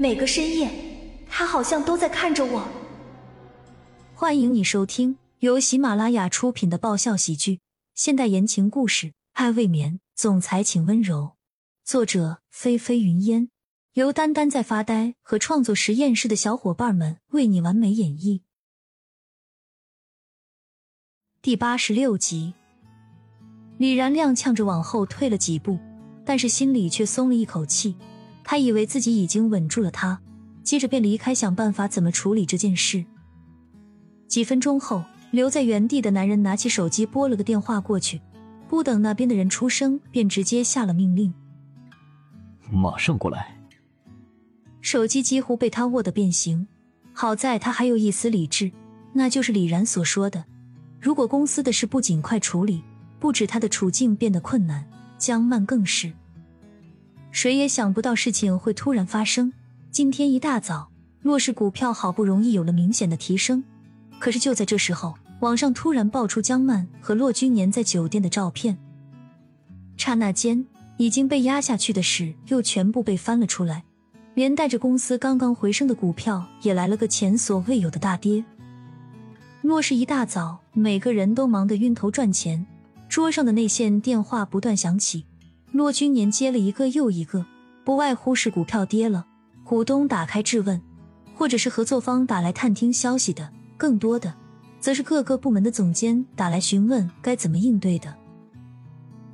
每个深夜，他好像都在看着我。欢迎你收听由喜马拉雅出品的爆笑喜剧、现代言情故事《爱未眠》，总裁请温柔。作者：菲菲云烟，由丹丹在发呆和创作实验室的小伙伴们为你完美演绎。第八十六集，李然踉跄着往后退了几步，但是心里却松了一口气。他以为自己已经稳住了他，接着便离开，想办法怎么处理这件事。几分钟后，留在原地的男人拿起手机拨了个电话过去，不等那边的人出声，便直接下了命令：“马上过来。”手机几乎被他握得变形。好在他还有一丝理智，那就是李然所说的。如果公司的事不尽快处理，不止他的处境变得困难，江曼更是。谁也想不到事情会突然发生。今天一大早，洛氏股票好不容易有了明显的提升，可是就在这时候，网上突然爆出江曼和骆君年在酒店的照片。刹那间，已经被压下去的事又全部被翻了出来，连带着公司刚刚回升的股票也来了个前所未有的大跌。若是一大早，每个人都忙得晕头转钱，桌上的内线电话不断响起，骆君年接了一个又一个，不外乎是股票跌了，股东打开质问，或者是合作方打来探听消息的，更多的则是各个部门的总监打来询问该怎么应对的。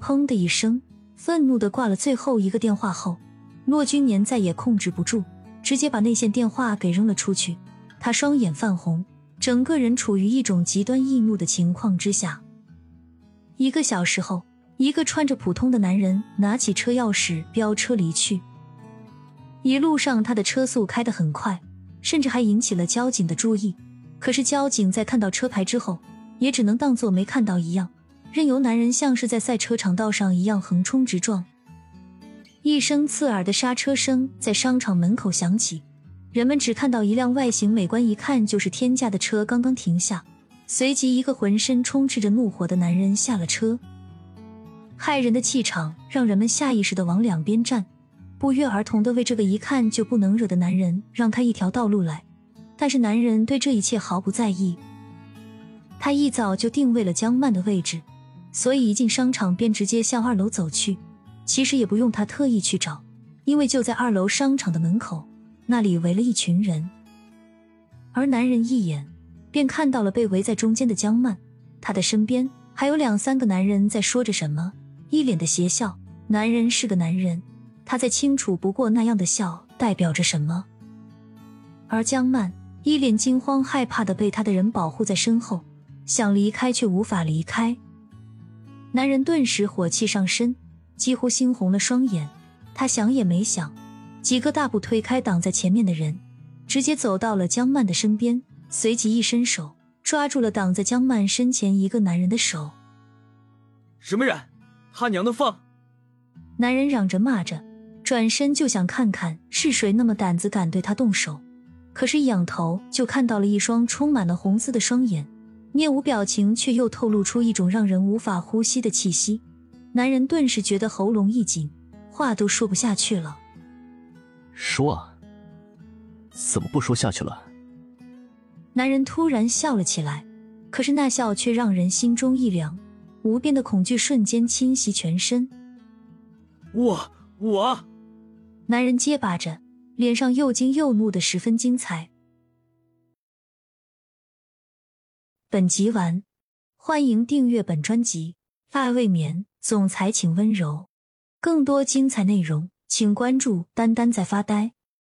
砰的一声，愤怒的挂了最后一个电话后，骆君年再也控制不住，直接把内线电话给扔了出去，他双眼泛红。整个人处于一种极端易怒的情况之下。一个小时后，一个穿着普通的男人拿起车钥匙飙车离去。一路上，他的车速开得很快，甚至还引起了交警的注意。可是，交警在看到车牌之后，也只能当作没看到一样，任由男人像是在赛车场道上一样横冲直撞。一声刺耳的刹车声在商场门口响起。人们只看到一辆外形美观、一看就是天价的车刚刚停下，随即一个浑身充斥着怒火的男人下了车。骇人的气场让人们下意识的往两边站，不约而同的为这个一看就不能惹的男人让开一条道路来。但是男人对这一切毫不在意，他一早就定位了江曼的位置，所以一进商场便直接向二楼走去。其实也不用他特意去找，因为就在二楼商场的门口。那里围了一群人，而男人一眼便看到了被围在中间的江曼，他的身边还有两三个男人在说着什么，一脸的邪笑。男人是个男人，他再清楚不过那样的笑代表着什么。而江曼一脸惊慌害怕的被他的人保护在身后，想离开却无法离开。男人顿时火气上身，几乎猩红了双眼，他想也没想。几个大步推开挡在前面的人，直接走到了江曼的身边，随即一伸手抓住了挡在江曼身前一个男人的手。什么人？他娘的放！男人嚷着骂着，转身就想看看是谁那么胆子敢对他动手，可是，一仰头就看到了一双充满了红丝的双眼，面无表情，却又透露出一种让人无法呼吸的气息。男人顿时觉得喉咙一紧，话都说不下去了。说啊，怎么不说下去了？男人突然笑了起来，可是那笑却让人心中一凉，无边的恐惧瞬间侵袭全身。我我，男人结巴着，脸上又惊又怒的十分精彩。本集完，欢迎订阅本专辑《爱未眠》，总裁请温柔。更多精彩内容。请关注“丹丹在发呆”。